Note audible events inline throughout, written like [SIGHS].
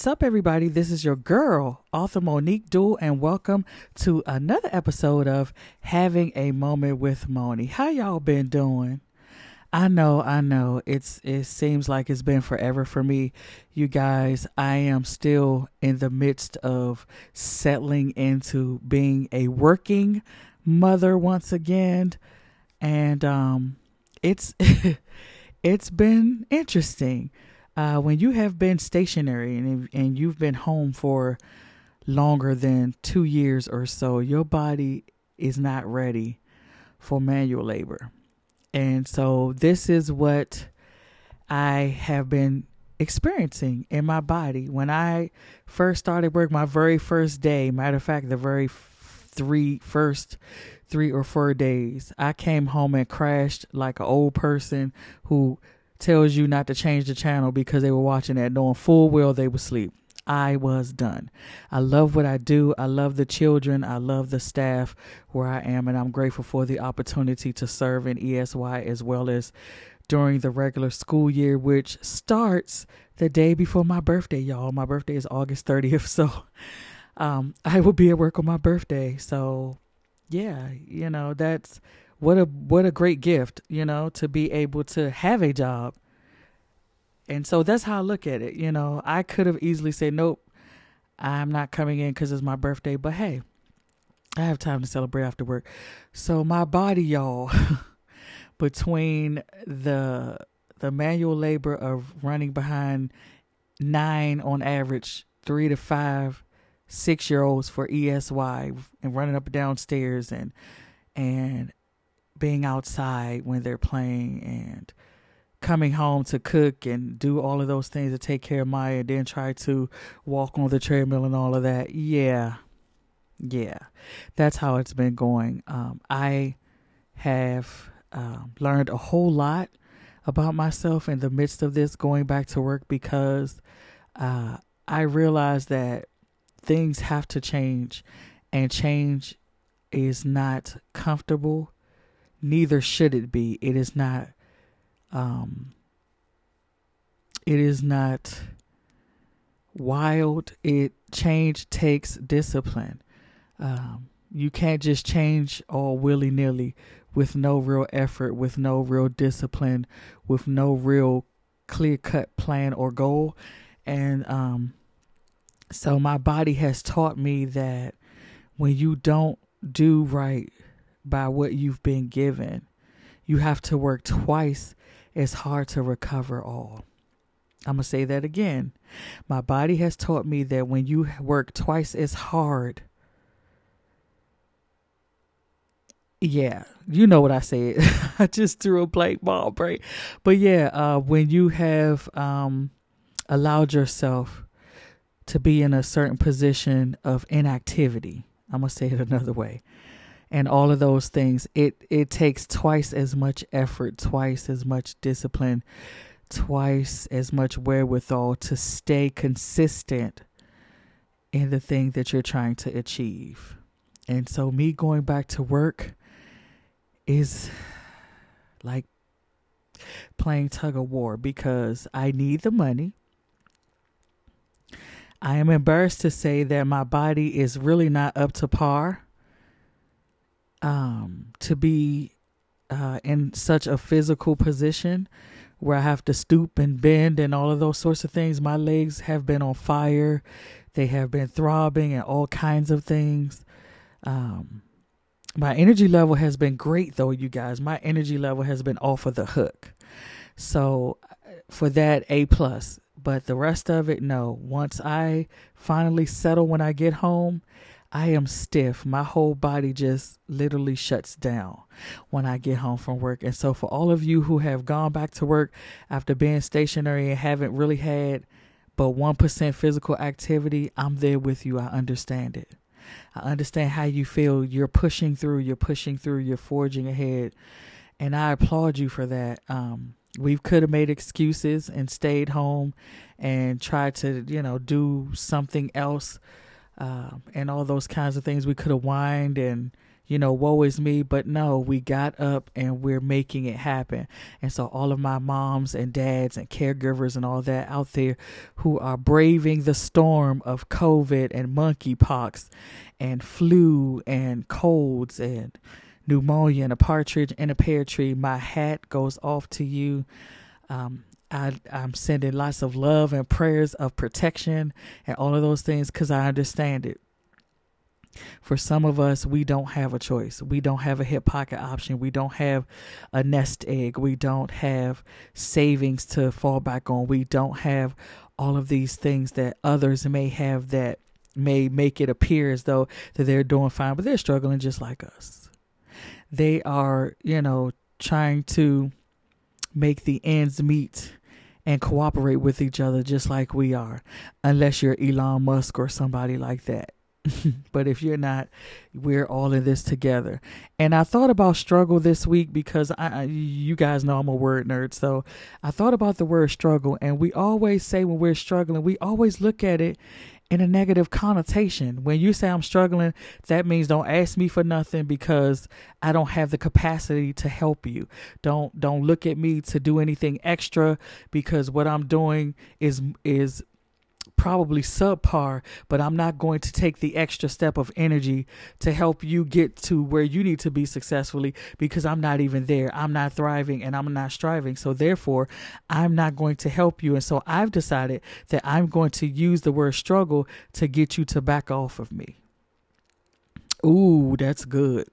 What's up, everybody? This is your girl, author Monique Duel, and welcome to another episode of Having a Moment with Moni. How y'all been doing? I know, I know. It's it seems like it's been forever for me. You guys, I am still in the midst of settling into being a working mother once again. And um it's [LAUGHS] it's been interesting uh, when you have been stationary and and you've been home for longer than two years or so, your body is not ready for manual labor, and so this is what I have been experiencing in my body when I first started work. My very first day, matter of fact, the very three first three or four days, I came home and crashed like an old person who tells you not to change the channel because they were watching that knowing full well they would sleep. I was done. I love what I do. I love the children. I love the staff where I am, and I'm grateful for the opportunity to serve in ESY as well as during the regular school year, which starts the day before my birthday, y'all. My birthday is August 30th, [LAUGHS] so um, I will be at work on my birthday. So, yeah, you know, that's what a what a great gift, you know, to be able to have a job. And so that's how I look at it. You know, I could have easily said, nope, I'm not coming in because it's my birthday. But hey, I have time to celebrate after work. So my body, y'all, [LAUGHS] between the the manual labor of running behind nine on average, three to five, six year olds for ESY and running up and down stairs and and being outside when they're playing and coming home to cook and do all of those things to take care of Maya and then try to walk on the treadmill and all of that. Yeah. Yeah. That's how it's been going. Um, I have um, learned a whole lot about myself in the midst of this going back to work because uh, I realized that things have to change and change is not comfortable neither should it be. It is not um it is not wild. It change takes discipline. Um you can't just change all willy nilly with no real effort, with no real discipline, with no real clear cut plan or goal. And um so my body has taught me that when you don't do right by what you've been given, you have to work twice as hard to recover all. I'm going to say that again. My body has taught me that when you work twice as hard, yeah, you know what I said. [LAUGHS] I just threw a blank ball break. But yeah, uh, when you have um, allowed yourself to be in a certain position of inactivity, I'm going to say it another way and all of those things it it takes twice as much effort twice as much discipline twice as much wherewithal to stay consistent in the thing that you're trying to achieve and so me going back to work is like playing tug of war because I need the money. I am embarrassed to say that my body is really not up to par um, to be uh, in such a physical position where I have to stoop and bend and all of those sorts of things. My legs have been on fire, they have been throbbing and all kinds of things. Um, my energy level has been great though, you guys. My energy level has been off of the hook. So for that, A plus. But the rest of it, no. Once I finally settle when I get home, I am stiff. My whole body just literally shuts down when I get home from work. And so, for all of you who have gone back to work after being stationary and haven't really had but 1% physical activity, I'm there with you. I understand it. I understand how you feel. You're pushing through, you're pushing through, you're forging ahead. And I applaud you for that. Um, we could have made excuses and stayed home and tried to, you know, do something else um, and all those kinds of things. We could have whined and you know, woe is me. But no, we got up and we're making it happen. And so, all of my moms and dads and caregivers and all that out there who are braving the storm of COVID and monkeypox and flu and colds and pneumonia and a partridge in a pear tree, my hat goes off to you. Um, I, I'm sending lots of love and prayers of protection and all of those things because I understand it. For some of us, we don't have a choice. We don't have a hip pocket option. We don't have a nest egg. We don't have savings to fall back on. We don't have all of these things that others may have that may make it appear as though that they're doing fine, but they're struggling just like us. They are, you know, trying to make the ends meet and cooperate with each other just like we are, unless you're Elon Musk or somebody like that. [LAUGHS] but if you're not, we're all in this together. And I thought about struggle this week because I, you guys know I'm a word nerd. So I thought about the word struggle, and we always say when we're struggling, we always look at it in a negative connotation. When you say I'm struggling, that means don't ask me for nothing because I don't have the capacity to help you. Don't don't look at me to do anything extra because what I'm doing is is probably subpar, but I'm not going to take the extra step of energy to help you get to where you need to be successfully because I'm not even there. I'm not thriving and I'm not striving. So, therefore, I'm not going to help you. And so, I've decided that I'm going to use the word struggle to get you to back off of me. Ooh, that's good.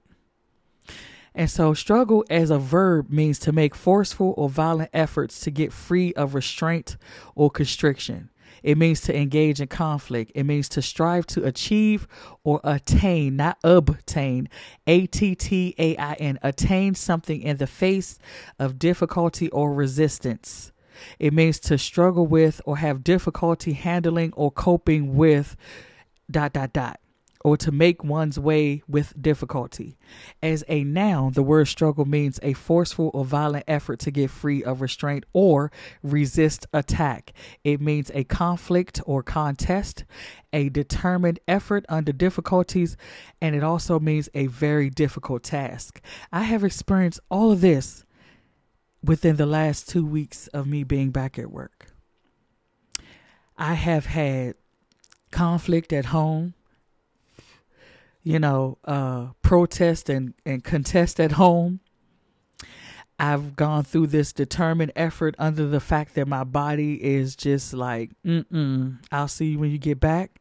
And so, struggle as a verb means to make forceful or violent efforts to get free of restraint or constriction. It means to engage in conflict. It means to strive to achieve or attain, not obtain. A T T A I N. Attain something in the face of difficulty or resistance. It means to struggle with or have difficulty handling or coping with dot dot dot or to make one's way with difficulty. As a noun, the word struggle means a forceful or violent effort to get free of restraint or resist attack. It means a conflict or contest, a determined effort under difficulties, and it also means a very difficult task. I have experienced all of this within the last two weeks of me being back at work. I have had conflict at home you know, uh, protest and, and contest at home. I've gone through this determined effort under the fact that my body is just like, mm-mm, I'll see you when you get back.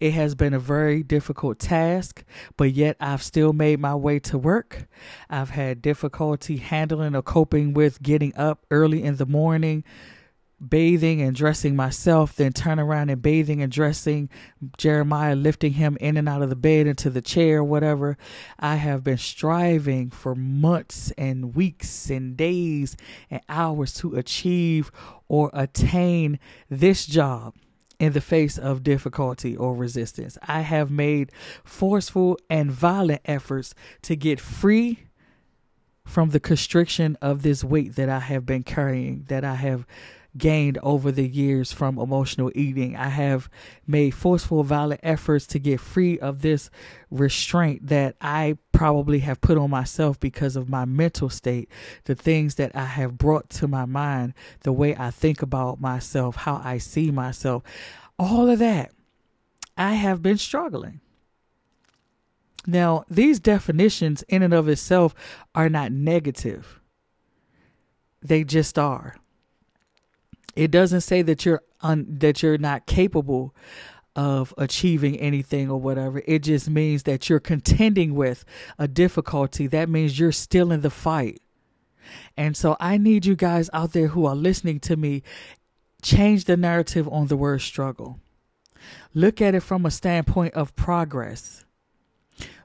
It has been a very difficult task, but yet I've still made my way to work. I've had difficulty handling or coping with getting up early in the morning, bathing and dressing myself, then turn around and bathing and dressing Jeremiah, lifting him in and out of the bed into the chair, whatever. I have been striving for months and weeks and days and hours to achieve or attain this job in the face of difficulty or resistance. I have made forceful and violent efforts to get free from the constriction of this weight that I have been carrying, that I have gained over the years from emotional eating. I have made forceful, violent efforts to get free of this restraint that I probably have put on myself because of my mental state, the things that I have brought to my mind, the way I think about myself, how I see myself, all of that. I have been struggling. Now, these definitions in and of itself are not negative. They just are. It doesn't say that you're un, that you're not capable of achieving anything or whatever. It just means that you're contending with a difficulty. That means you're still in the fight. And so I need you guys out there who are listening to me change the narrative on the word struggle. Look at it from a standpoint of progress.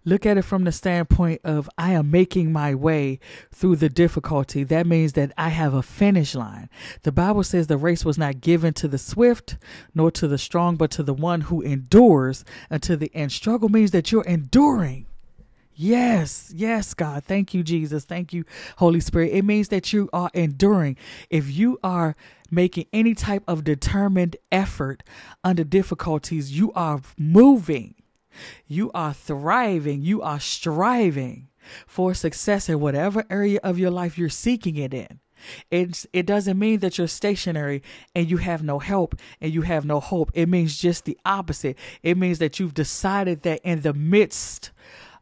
Look at it from the standpoint of I am making my way through the difficulty. That means that I have a finish line. The Bible says the race was not given to the swift nor to the strong, but to the one who endures until the end. Struggle means that you're enduring. Yes, yes, God. Thank you, Jesus. Thank you, Holy Spirit. It means that you are enduring. If you are making any type of determined effort under difficulties, you are moving You are thriving. You are striving for success in whatever area of your life you're seeking it in. It's, it doesn't mean that you're stationary and you have no help and you have no hope. It means just the opposite. It means that you've decided that in the midst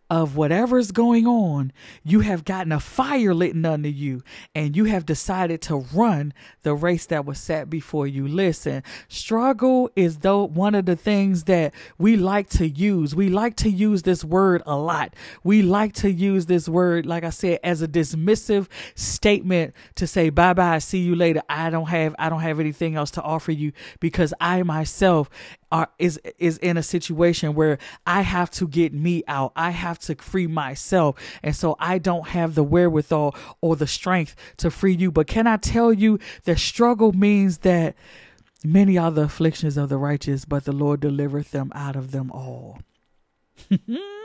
of whatever's going on, you have gotten a fire lit under you and you have decided to run the race that was set before you. Listen, struggle is though one of the things that we like to use. We like to use this word a lot. We like to use this word, like I said, as a dismissive statement to say, bye bye, see you later. I don't have, I don't have anything else to offer you because I myself are is is in a situation where I have to get me out. I have to free myself. And so I don't have the wherewithal or the strength to free you. But can I tell you that struggle means that many are the afflictions of the righteous, but the Lord delivereth them out of them all. [LAUGHS]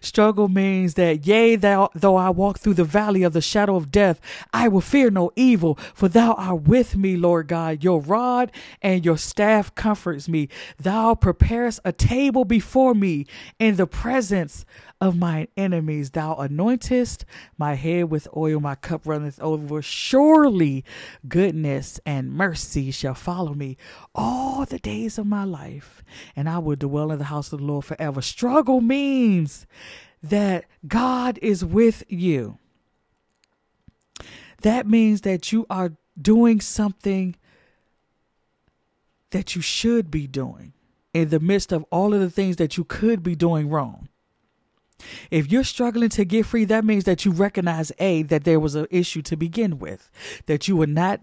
Struggle means that, yea, thou, though I walk through the valley of the shadow of death, I will fear no evil, for thou art with me, Lord God. Your rod and your staff comforts me. Thou preparest a table before me in the presence of mine enemies. Thou anointest my head with oil, my cup runneth over. Surely goodness and mercy shall follow me all the days of my life, and I will dwell in the house of the Lord forever. Struggle means that God is with you. That means that you are doing something that you should be doing in the midst of all of the things that you could be doing wrong. If you're struggling to get free, that means that you recognize A, that there was an issue to begin with, that you were not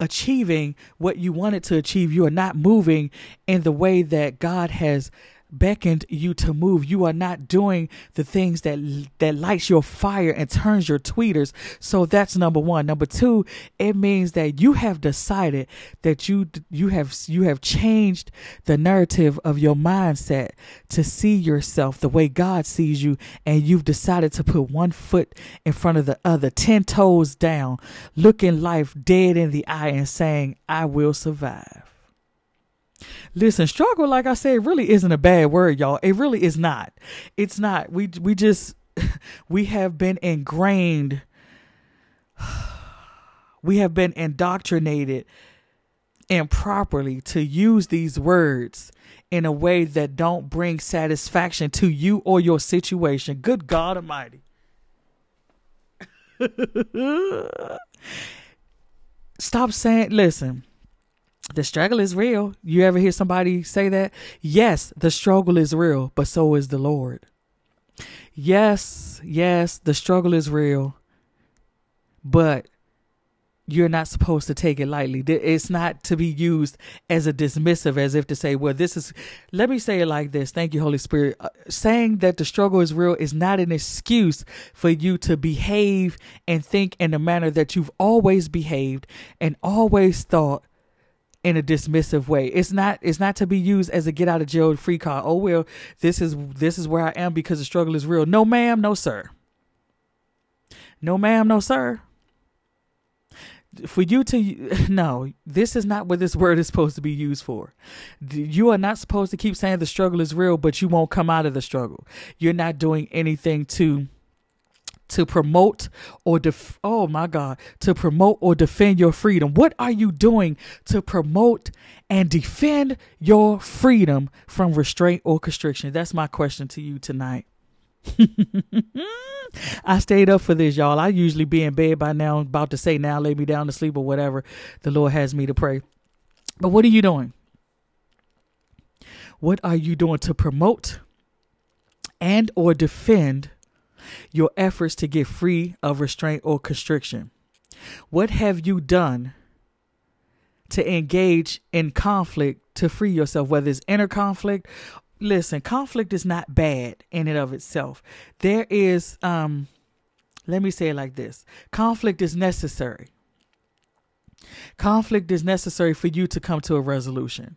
achieving what you wanted to achieve. You are not moving in the way that God has beckoned you to move. You are not doing the things that that lights your fire and turns your tweeters. So that's number 1. Number 2, it means that you have decided that you you have you have changed the narrative of your mindset to see yourself the way God sees you and you've decided to put one foot in front of the other, 10 toes down, looking life dead in the eye and saying, "I will survive." Listen, struggle, like I said, really isn't a bad word, y'all. It really is not. It's not. We we just [LAUGHS] we have been ingrained. [SIGHS] We have been indoctrinated improperly to use these words in a way that don't bring satisfaction to you or your situation. Good God Almighty. [LAUGHS] Stop saying, listen, the struggle is real. You ever hear somebody say that? Yes, the struggle is real, but so is the Lord. Yes, yes, the struggle is real, but you're not supposed to take it lightly. It's not to be used as a dismissive, as if to say, well, this is, let me say it like this. Thank you, Holy Spirit. Uh, saying that the struggle is real is not an excuse for you to behave and think in the manner that you've always behaved and always thought in a dismissive way. It's not it's not to be used as a get out of jail free card. Oh well, this is this is where I am because the struggle is real. No ma'am, no sir. No ma'am, no sir. For you to [LAUGHS] no, this is not what this word is supposed to be used for. You are not supposed to keep saying the struggle is real, but you won't come out of the struggle. You're not doing anything to to promote or def- oh my god to promote or defend your freedom what are you doing to promote and defend your freedom from restraint or constriction that's my question to you tonight [LAUGHS] I stayed up for this, y'all. I usually be in bed by now, about to say now, lay me down to sleep or whatever the Lord has me to pray. But what are you doing? What are you doing to promote and or defend your efforts to get free of restraint or constriction? What have you done to engage in conflict to free yourself, whether it's inner conflict? Listen, conflict is not bad in and of itself. There is, um, let me say it like this conflict is necessary. Conflict is necessary for you to come to a resolution.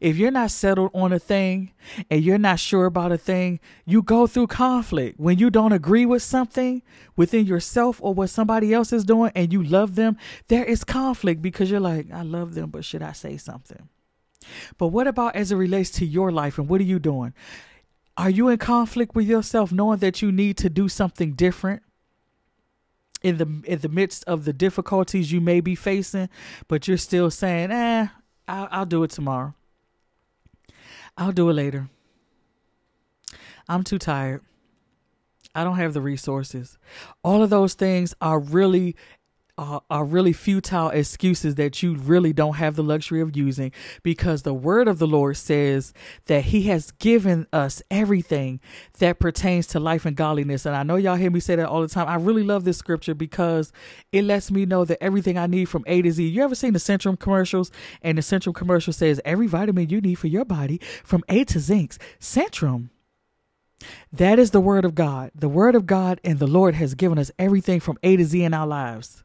If you're not settled on a thing and you're not sure about a thing, you go through conflict. When you don't agree with something within yourself or what somebody else is doing and you love them, there is conflict because you're like, I love them, but should I say something? But what about as it relates to your life and what are you doing? Are you in conflict with yourself knowing that you need to do something different? In the in the midst of the difficulties you may be facing, but you're still saying, "Eh, I'll, I'll do it tomorrow. I'll do it later. I'm too tired. I don't have the resources." All of those things are really are, are really futile excuses that you really don't have the luxury of using because the word of the Lord says that he has given us everything that pertains to life and godliness. And I know y'all hear me say that all the time. I really love this scripture because it lets me know that everything I need from A to Z. You ever seen the Centrum commercials? And the Centrum commercial says every vitamin you need for your body from A to Zinc. Centrum. That is the word of God. The word of God and the Lord has given us everything from A to Z in our lives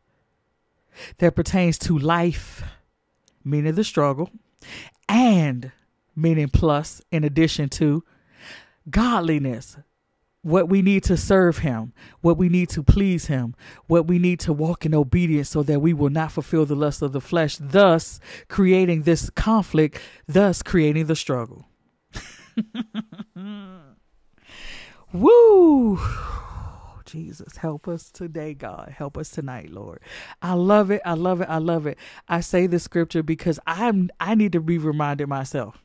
that pertains to life, meaning the struggle, and meaning plus, in addition to godliness, what we need to serve him, what we need to please him, what we need to walk in obedience so that we will not fulfill the lust of the flesh, thus creating this conflict, thus creating the struggle. [LAUGHS] Woo! Jesus, help us today, God. Help us tonight, Lord. I love it. I love it. I love it. I say this scripture because I'm I need to be reminded myself.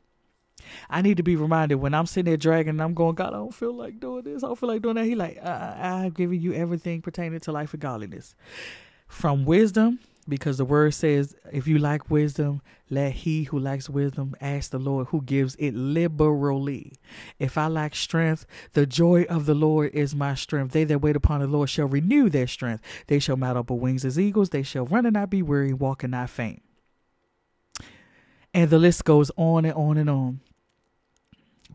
I need to be reminded when I'm sitting there dragging and I'm going, God, I don't feel like doing this. I don't feel like doing that. He like, I, I've given you everything pertaining to life and godliness. From wisdom because the word says, if you like wisdom, let he who lacks wisdom ask the Lord who gives it liberally. If I lack strength, the joy of the Lord is my strength. They that wait upon the Lord shall renew their strength. They shall mount up with wings as eagles. They shall run and not be weary, walk and not faint. And the list goes on and on and on.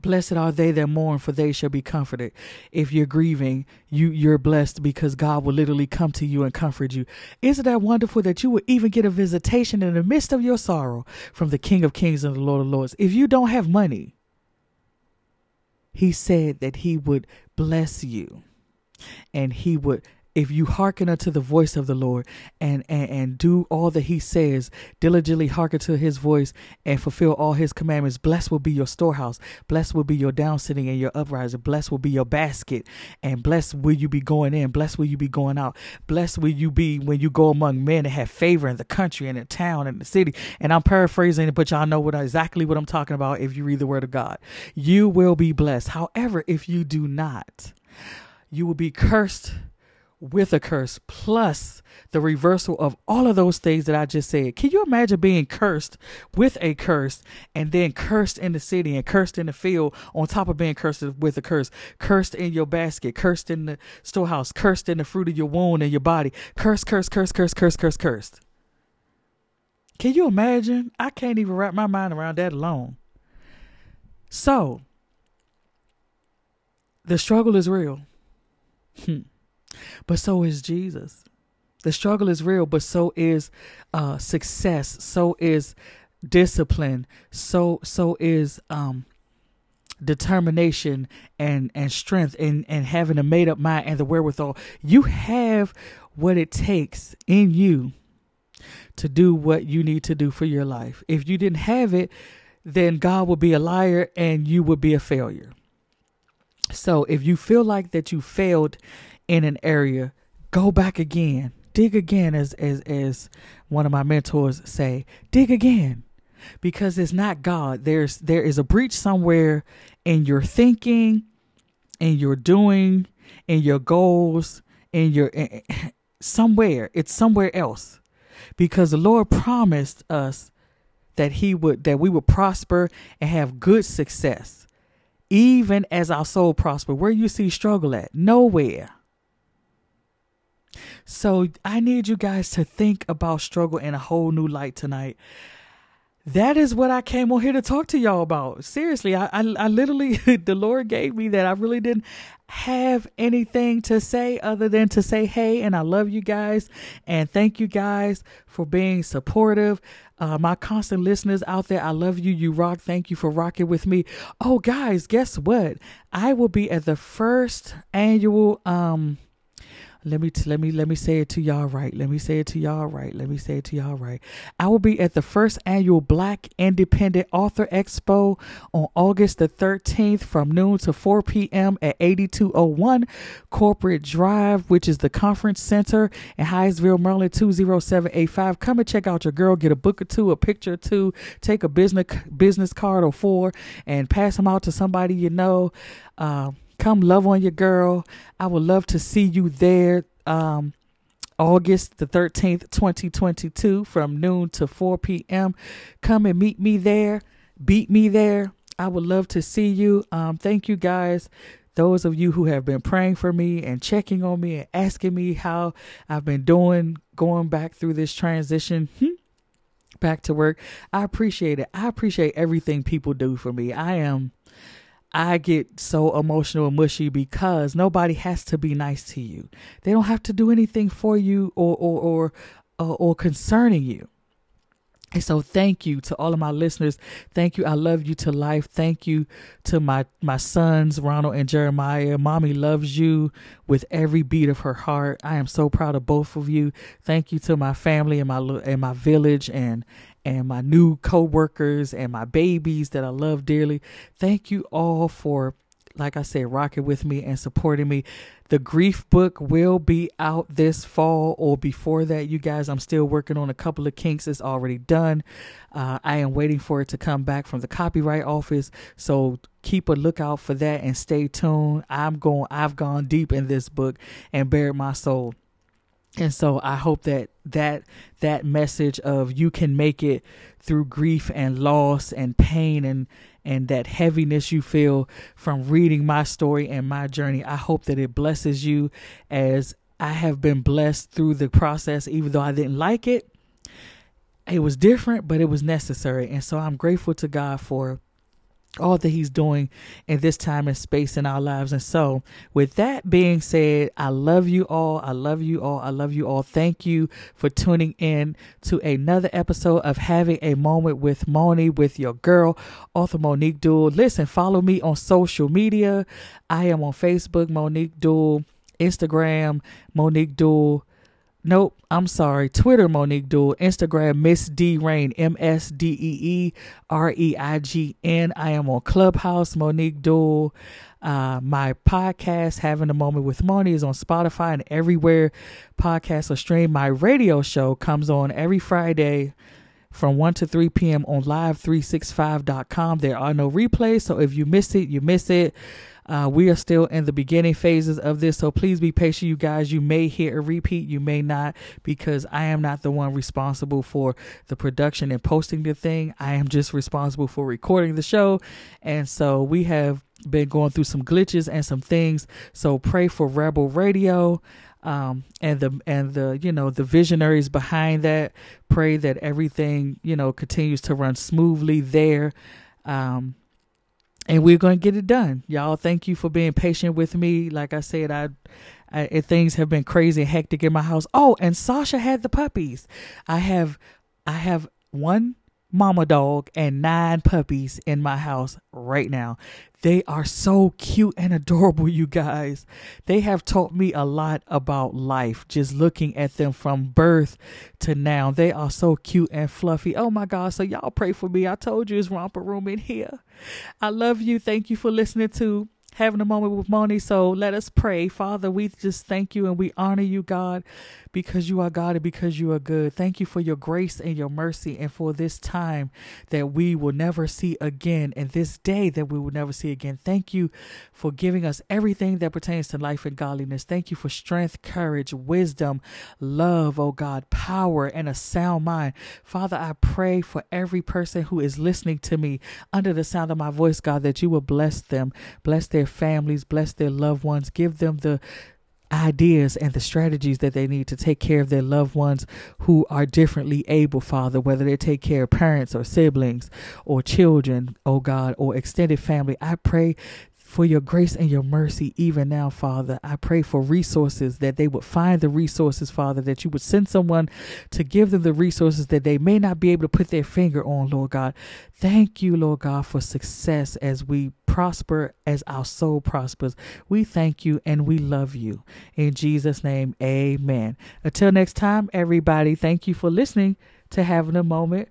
Blessed are they that mourn, for they shall be comforted. If you're grieving, you you're blessed because God will literally come to you and comfort you. Isn't that wonderful that you would even get a visitation in the midst of your sorrow from the King of Kings and the Lord of Lords? If you don't have money, He said that He would bless you and He would if you hearken unto the voice of the Lord and, and, and do all that he says, diligently hearken to his voice and fulfill all his commandments, blessed will be your storehouse, blessed will be your down sitting and your uprising, blessed will be your basket, and blessed will you be going in, blessed will you be going out, blessed will you be when you go among men and have favor in the country and the town and the city. And I'm paraphrasing it, but y'all know what exactly what I'm talking about if you read the word of God. You will be blessed. However, if you do not, you will be cursed with a curse plus the reversal of all of those things that I just said. Can you imagine being cursed with a curse and then cursed in the city and cursed in the field on top of being cursed with a curse? Cursed in your basket, cursed in the storehouse, cursed in the fruit of your womb and your body. Curse, curse, curse, curse, curse, curse, cursed. Can you imagine? I can't even wrap my mind around that alone. So, the struggle is real. Hmm but so is Jesus. The struggle is real, but so is uh, success. So is discipline. So so is um, determination and and strength and and having a made up mind and the wherewithal. You have what it takes in you to do what you need to do for your life. If you didn't have it, then God would be a liar and you would be a failure. So if you feel like that you failed in an area, go back again. Dig again as as as one of my mentors say, dig again. Because it's not God. There's there is a breach somewhere in your thinking, in your doing, in your goals, in your in, eh, eh, [LAUGHS] somewhere. It's somewhere else. Because the Lord promised us that he would that we would prosper and have good success even as our soul prosper where you see struggle at nowhere so I need you guys to think about struggle in a whole new light tonight. That is what I came on here to talk to y'all about. Seriously, I, I, I literally, [LAUGHS] the Lord gave me that. I really didn't have anything to say other than to say hey and I love you guys and thank you guys for being supportive. Uh, my constant listeners out there, I love you. You rock. Thank you for rocking with me. Oh, guys, guess what? I will be at the first annual um let me t- let me let me say it to y'all right. Let me say it to y'all right. Let me say it to y'all right. I will be at the first annual Black Independent Author Expo on August the 13th from noon to 4 p.m. at 8201 Corporate Drive, which is the conference center in Hyattsville, Maryland 20785. Come and check out your girl. Get a book or two, a picture or two, take a business business card or four, and pass them out to somebody you know. Uh, Come love on your girl. I would love to see you there. Um, August the 13th, 2022, from noon to 4 p.m. Come and meet me there. Beat me there. I would love to see you. Um, thank you guys. Those of you who have been praying for me and checking on me and asking me how I've been doing going back through this transition hmm, back to work. I appreciate it. I appreciate everything people do for me. I am I get so emotional and mushy because nobody has to be nice to you. They don't have to do anything for you or or or uh, or concerning you. And so thank you to all of my listeners. Thank you. I love you to life. Thank you to my my sons Ronald and Jeremiah. Mommy loves you with every beat of her heart. I am so proud of both of you. Thank you to my family and my and my village and and my new co-workers and my babies that I love dearly. Thank you all for like I said, rocking with me and supporting me. The grief book will be out this fall or before that, you guys. I'm still working on a couple of kinks. It's already done. Uh, I am waiting for it to come back from the copyright office. So keep a lookout for that and stay tuned. I'm going, I've gone deep in this book and bared my soul and so i hope that that that message of you can make it through grief and loss and pain and and that heaviness you feel from reading my story and my journey i hope that it blesses you as i have been blessed through the process. Even though i didn't like it it was different but it was necessary. And so i'm grateful to god for all that he's doing in this time and space in our lives. And so, with that being said, I love you all. I love you all. I love you all. Thank you for tuning in to another episode of Having a Moment with Moni with your girl, author Monique Dual. Listen, follow me on social media. I am on Facebook, Monique Dual, Instagram, Monique Dual. Nope, I'm sorry. Twitter, Monique Dual. Instagram, Miss D Rain, M S D E E R E I G N. I am on Clubhouse, Monique Dual. Uh, my podcast, Having a Moment with Moni, is on Spotify and everywhere podcasts are streamed. My radio show comes on every Friday from 1 to 3 p.m. on live365.com. There are no replays, so if you miss it, you miss it. Uh, we are still in the beginning phases of this, so please be patient, you guys. You may hear a repeat, you may not, because I am not the one responsible for the production and posting the thing. I am just responsible for recording the show. And so we have been going through some glitches and some things. So pray for Rebel Radio. Um, and the and the you know the visionaries behind that pray that everything you know continues to run smoothly there um, and we're going to get it done. Y'all, thank you for being patient with me. Like I said, I, I things have been crazy and hectic in my house. Oh, and Sasha had the puppies. I have I have one mama dog and nine puppies in my house right now. They are so cute and adorable, you guys. They have taught me a lot about life just looking at them from birth to now. They are so cute and fluffy. Oh my God. So, y'all pray for me. I told you it's romper room in here. I love you. Thank you for listening to having a moment with Moni. So let us pray. Father, we just thank you and we honor you, God, because you are God and because you are good. Thank you for your grace and your mercy and for this time that we will never see again and this day that we will never see again. Thank you for giving us everything that pertains to life and godliness. Thank you for strength, courage, wisdom, love, oh God, power, and a sound mind. Father, I pray for every person who is listening to me under the sound of my voice, God, that you will bless them, bless their families, bless their loved ones, give them the ideas and the strategies that they need to take care of their loved ones who are differently able, Father, whether they take care of parents or siblings or children, oh God, or extended family. I pray for your grace and your mercy even now, Father. I pray for resources that they would find the resources, Father, that you would send someone to give them the resources that they may not be able to put their finger on, Lord God. Thank you, Lord God, for success as we prosper as our soul prospers. We thank you and we love you. In Jesus' name, amen. Until next time, everybody, thank you for listening to Having a Moment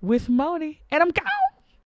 with Moni. And I'm gone.